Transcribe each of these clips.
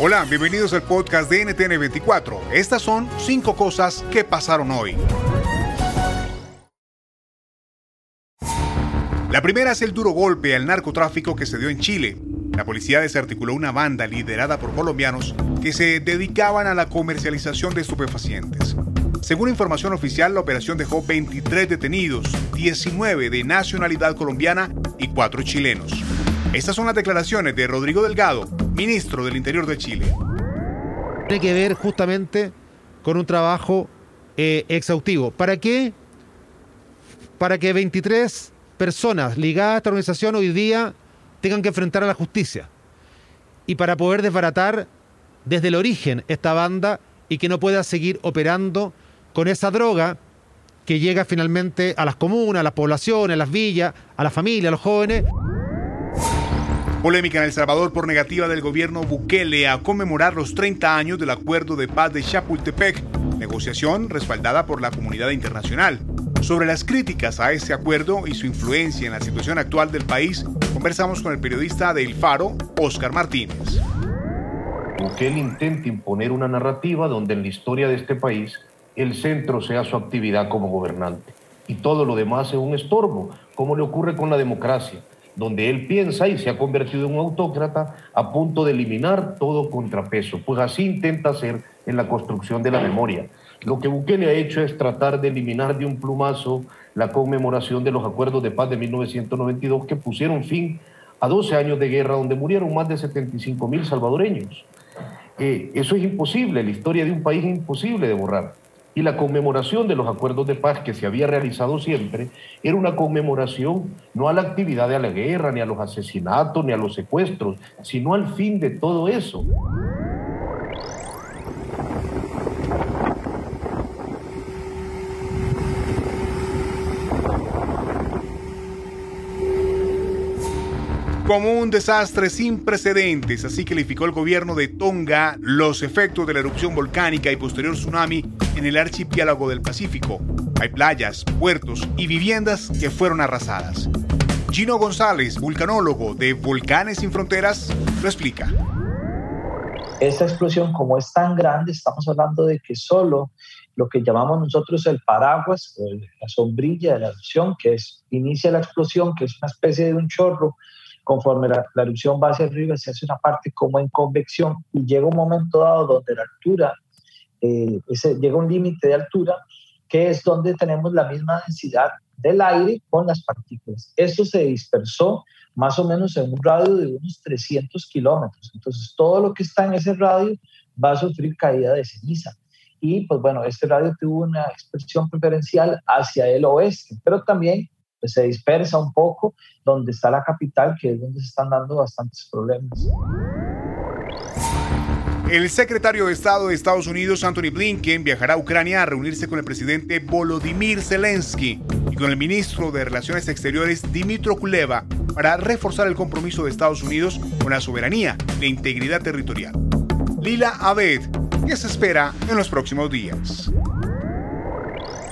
Hola, bienvenidos al podcast de NTN24. Estas son cinco cosas que pasaron hoy. La primera es el duro golpe al narcotráfico que se dio en Chile. La policía desarticuló una banda liderada por colombianos que se dedicaban a la comercialización de estupefacientes. Según información oficial, la operación dejó 23 detenidos, 19 de nacionalidad colombiana y 4 chilenos. Estas son las declaraciones de Rodrigo Delgado, ministro del Interior de Chile. Tiene que ver justamente con un trabajo eh, exhaustivo. ¿Para qué? Para que 23 personas ligadas a esta organización hoy día tengan que enfrentar a la justicia. Y para poder desbaratar desde el origen esta banda y que no pueda seguir operando con esa droga que llega finalmente a las comunas, a las poblaciones, a las villas, a las familias, a los jóvenes. Polémica en El Salvador por negativa del gobierno Bukele a conmemorar los 30 años del Acuerdo de Paz de Chapultepec, negociación respaldada por la comunidad internacional. Sobre las críticas a ese acuerdo y su influencia en la situación actual del país, conversamos con el periodista de El Faro, Oscar Martínez. Bukele intenta imponer una narrativa donde en la historia de este país el centro sea su actividad como gobernante y todo lo demás es un estorbo, como le ocurre con la democracia donde él piensa y se ha convertido en un autócrata a punto de eliminar todo contrapeso. Pues así intenta hacer en la construcción de la memoria. Lo que Bukele ha hecho es tratar de eliminar de un plumazo la conmemoración de los acuerdos de paz de 1992 que pusieron fin a 12 años de guerra donde murieron más de 75 mil salvadoreños. Eh, eso es imposible, la historia de un país es imposible de borrar y la conmemoración de los acuerdos de paz que se había realizado siempre era una conmemoración no a la actividad de la guerra, ni a los asesinatos, ni a los secuestros, sino al fin de todo eso. como un desastre sin precedentes, así calificó el gobierno de Tonga los efectos de la erupción volcánica y posterior tsunami en el archipiélago del Pacífico. Hay playas, puertos y viviendas que fueron arrasadas. Gino González, vulcanólogo de Volcanes sin Fronteras, lo explica. Esta explosión, como es tan grande, estamos hablando de que solo lo que llamamos nosotros el paraguas, la sombrilla de la erupción, que es, inicia la explosión, que es una especie de un chorro conforme la, erupción va hacia arriba, se hace una parte como en convección y llega un momento dado donde la altura, eh, ese, llega un límite de altura, que es donde tenemos la misma densidad del aire con las partículas. Eso se dispersó más o menos en un radio de unos 300 kilómetros. Entonces, todo lo que está en ese radio va a sufrir caída de ceniza. Y pues bueno, este radio tuvo una expresión preferencial hacia el oeste, pero también pues, se dispersa un poco donde está la capital, que es donde se están dando bastantes problemas. El secretario de Estado de Estados Unidos, Anthony Blinken, viajará a Ucrania a reunirse con el presidente Volodymyr Zelensky y con el ministro de Relaciones Exteriores, Dimitro Kuleva, para reforzar el compromiso de Estados Unidos con la soberanía e integridad territorial. Lila Abed, ¿qué se espera en los próximos días?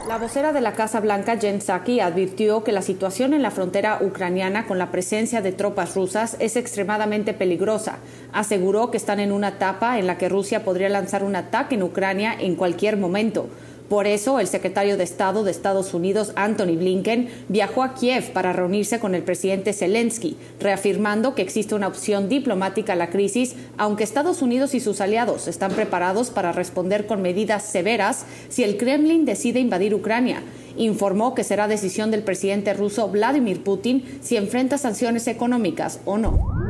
La vocera de la Casa Blanca, Jen Psaki, advirtió que la situación en la frontera ucraniana con la presencia de tropas rusas es extremadamente peligrosa. Aseguró que están en una etapa en la que Rusia podría lanzar un ataque en Ucrania en cualquier momento. Por eso, el secretario de Estado de Estados Unidos, Anthony Blinken, viajó a Kiev para reunirse con el presidente Zelensky, reafirmando que existe una opción diplomática a la crisis, aunque Estados Unidos y sus aliados están preparados para responder con medidas severas si el Kremlin decide invadir Ucrania. Informó que será decisión del presidente ruso Vladimir Putin si enfrenta sanciones económicas o no.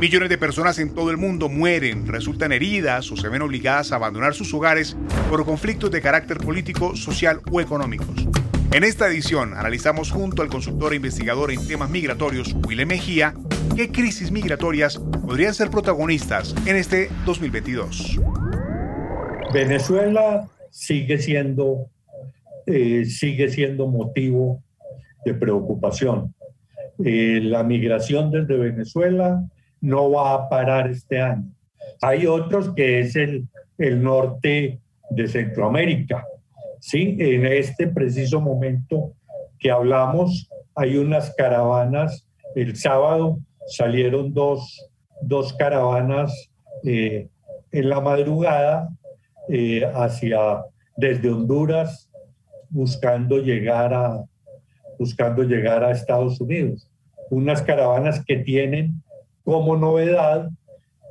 Millones de personas en todo el mundo mueren, resultan heridas o se ven obligadas a abandonar sus hogares por conflictos de carácter político, social o económicos. En esta edición analizamos junto al consultor e investigador en temas migratorios, Willem Mejía, qué crisis migratorias podrían ser protagonistas en este 2022. Venezuela sigue siendo, eh, sigue siendo motivo de preocupación. Eh, la migración desde Venezuela no va a parar este año. Hay otros que es el, el norte de Centroamérica. Sí, en este preciso momento que hablamos, hay unas caravanas. El sábado salieron dos, dos caravanas eh, en la madrugada eh, hacia desde Honduras buscando llegar a buscando llegar a Estados Unidos. Unas caravanas que tienen como novedad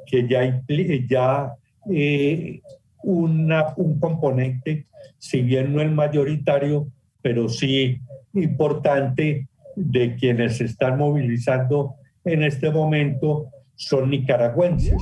que ya, ya eh, una, un componente, si bien no el mayoritario, pero sí importante de quienes se están movilizando en este momento son nicaragüenses.